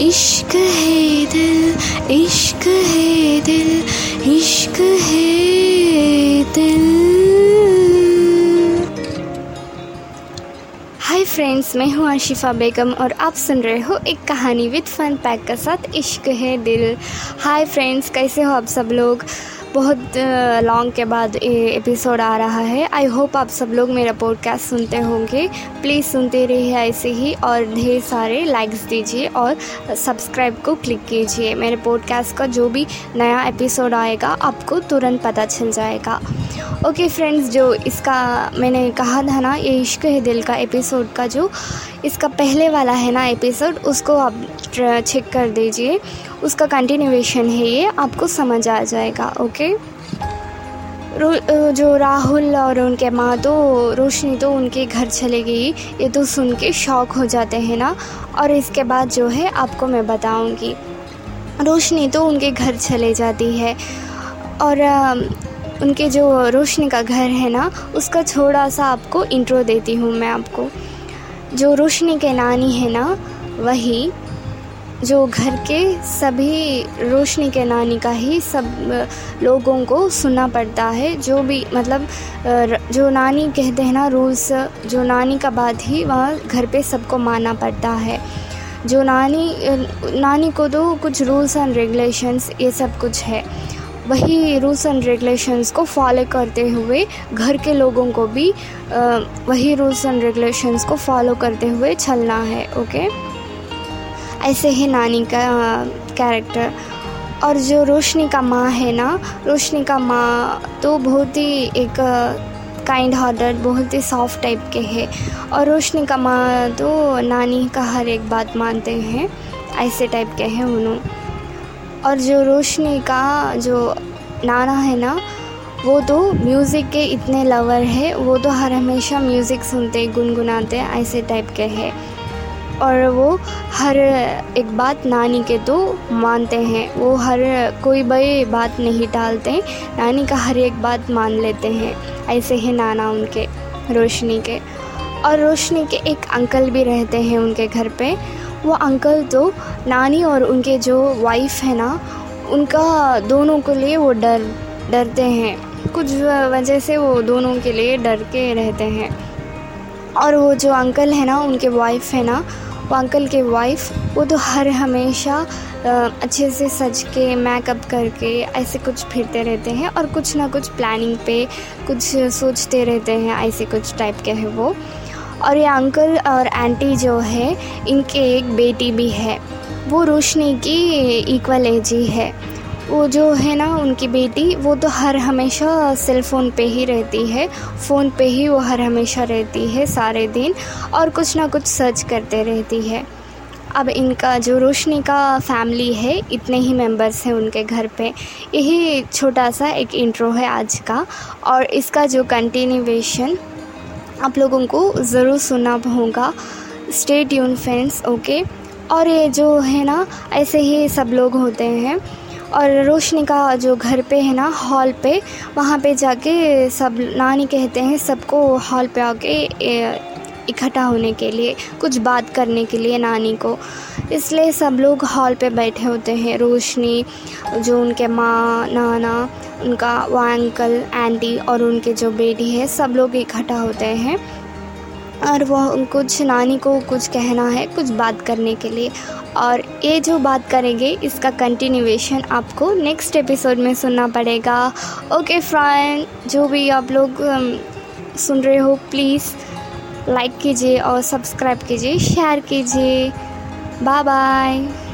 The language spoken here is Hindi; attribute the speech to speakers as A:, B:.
A: इश्क है दिल, इश्क है दिल, इश्क है दिल। हाय फ्रेंड्स मैं हूँ आशिफा बेगम और आप सुन रहे हो एक कहानी विद फन पैक के साथ इश्क है दिल। हाय फ्रेंड्स कैसे हो आप सब लोग? बहुत लॉन्ग के बाद ये एपिसोड आ रहा है। आई होप आप सब लोग मेरा पॉडकास्ट सुनते होंगे। प्लीज़ सुनते रहिए ऐसे ही और ढेर सारे लाइक्स दीजिए और सब्सक्राइब को क्लिक कीजिए। मेरे पॉडकास्ट का जो भी नया एपिसोड आएगा, आपको तुरंत पता चल जाएगा। ओके okay फ्रेंड्स जो इसका मैंने कहा था ना, ये इश्क है दिल का एपिसोड का जो, इसका पहले वाला है ना एपिसोड उसको आप चेक कर दीजिए। उसका कंटिन्यूएशन है ये, आपको समझ आ जाएगा ओके जो राहुल और उनके माँ तो रोशनी तो उनके घर चले गई, ये तो सुन के शौक हो जाते हैं ना? और इसके बाद जो है, आपको मैं बताऊँगी। रोशनी तो उनके घर चले जाती है, और उनके जो रोशनी का घर है ना, उसका थोड़ा सा आपको इंट्रो देती हूँ मैं आपको। जो रोशनी के नानी है ना, वही जो घर के सभी रोशनी के नानी का ही सब लोगों को सुनना पड़ता है, जो भी मतलब जो नानी कहते हैं ना रूल्स, जो नानी का बात ही वहाँ घर पे सबको मानना पड़ता है। जो नानी नानी को तो कुछ रूल्स एंड रेगुलेशंस ये सब कुछ है। वही रूल्स एंड रेगुलेशंस को फॉलो करते हुए घर के लोगों को भी वही रूल्स एंड रेगुलेशंस को फॉलो करते हुए चलना है, ओके? ऐसे ही नानी का कैरेक्टर और जो रोशनी का माँ है ना, रोशनी का माँ तो बहुत ही एक काइंड हार्टेड बहुत ही सॉफ्ट टाइप के है। और रोशनी का माँ तो नानी का हर एक बात मानते हैं, ऐसे टाइप के हैं उन्होंने और जो रोशनी का जो नाना है ना, वो तो म्यूज़िक के इतने लवर है, वो तो हर हमेशा म्यूज़िक सुनते, गुनगुनाते, ऐसे टाइप के हैं। और वो हर एक बात नानी के तो मानते हैं। वो हर कोई बड़ी बात नहीं टालते नानी का हर एक बात मान लेते हैं। ऐसे ही नाना उनके, रोशनी के। और रोशनी के एक अंकल भी रहते हैं उनके घर पे। वो अंकल तो नानी और उनके जो वाइफ है ना, उनका दोनों के लिए वो डर, डरते हैं। कुछ वजह से वो दोनों के लिए डर के रहते हैं। और वो जो अंकल है ना, उनके वाइफ है ना, वो अंकल के वाइफ वो तो हर हमेशा अच्छे से सज के मेकअप करके, ऐसे कुछ फिरते रहते हैं और कुछ ना कुछ प्लानिंग पे कुछ सोचते रहते हैं, ऐसे कुछ टाइप के हैं वो। और ये अंकल और आंटी जो है, इनके एक बेटी भी है। वो रोशनी की इक्वल एज ही है। वो जो है ना, उनकी बेटी, वो तो हर हमेशा सेल फ़ोन पे ही रहती है। फ़ोन पे ही वो हर हमेशा रहती है, सारे दिन, और कुछ ना कुछ सर्च करते रहती है। अब इनका जो रोशनी का फैमिली है, इतने ही मेंबर्स हैं उनके घर पे। यही छोटा सा एक इंट्रो है आज का, और इसका जो कंटिन्यूएशन आप लोगों को ज़रूर सुनना होगा। स्टे ट्यून फ्रेंड्स ओके और ये जो है ना, ऐसे ही सब लोग होते हैं। और रोशनी का जो घर पे है ना, हॉल पे, वहाँ पे जाके सब नानी कहते हैं सबको हॉल पे आके इकट्ठा होने के लिए, कुछ बात करने के लिए नानी को। इसलिए सब लोग हॉल पे बैठे होते हैं। रोशनी, जो उनके माँ, नाना, उनका वो अंकल, आंटी और उनके जो बेटी है, सब लोग इकट्ठा होते हैं। और वो कुछ नानी को कुछ कहना है, कुछ बात करने के लिए। और ये जो बात करेंगे, इसका कंटिन्यूएशन आपको नेक्स्ट एपिसोड में सुनना पड़ेगा। ओके फ्रेंड जो भी आप लोग सुन रहे हो प्लीज़ लाइक कीजिए और सब्सक्राइब कीजिए शेयर कीजिए। Bye bye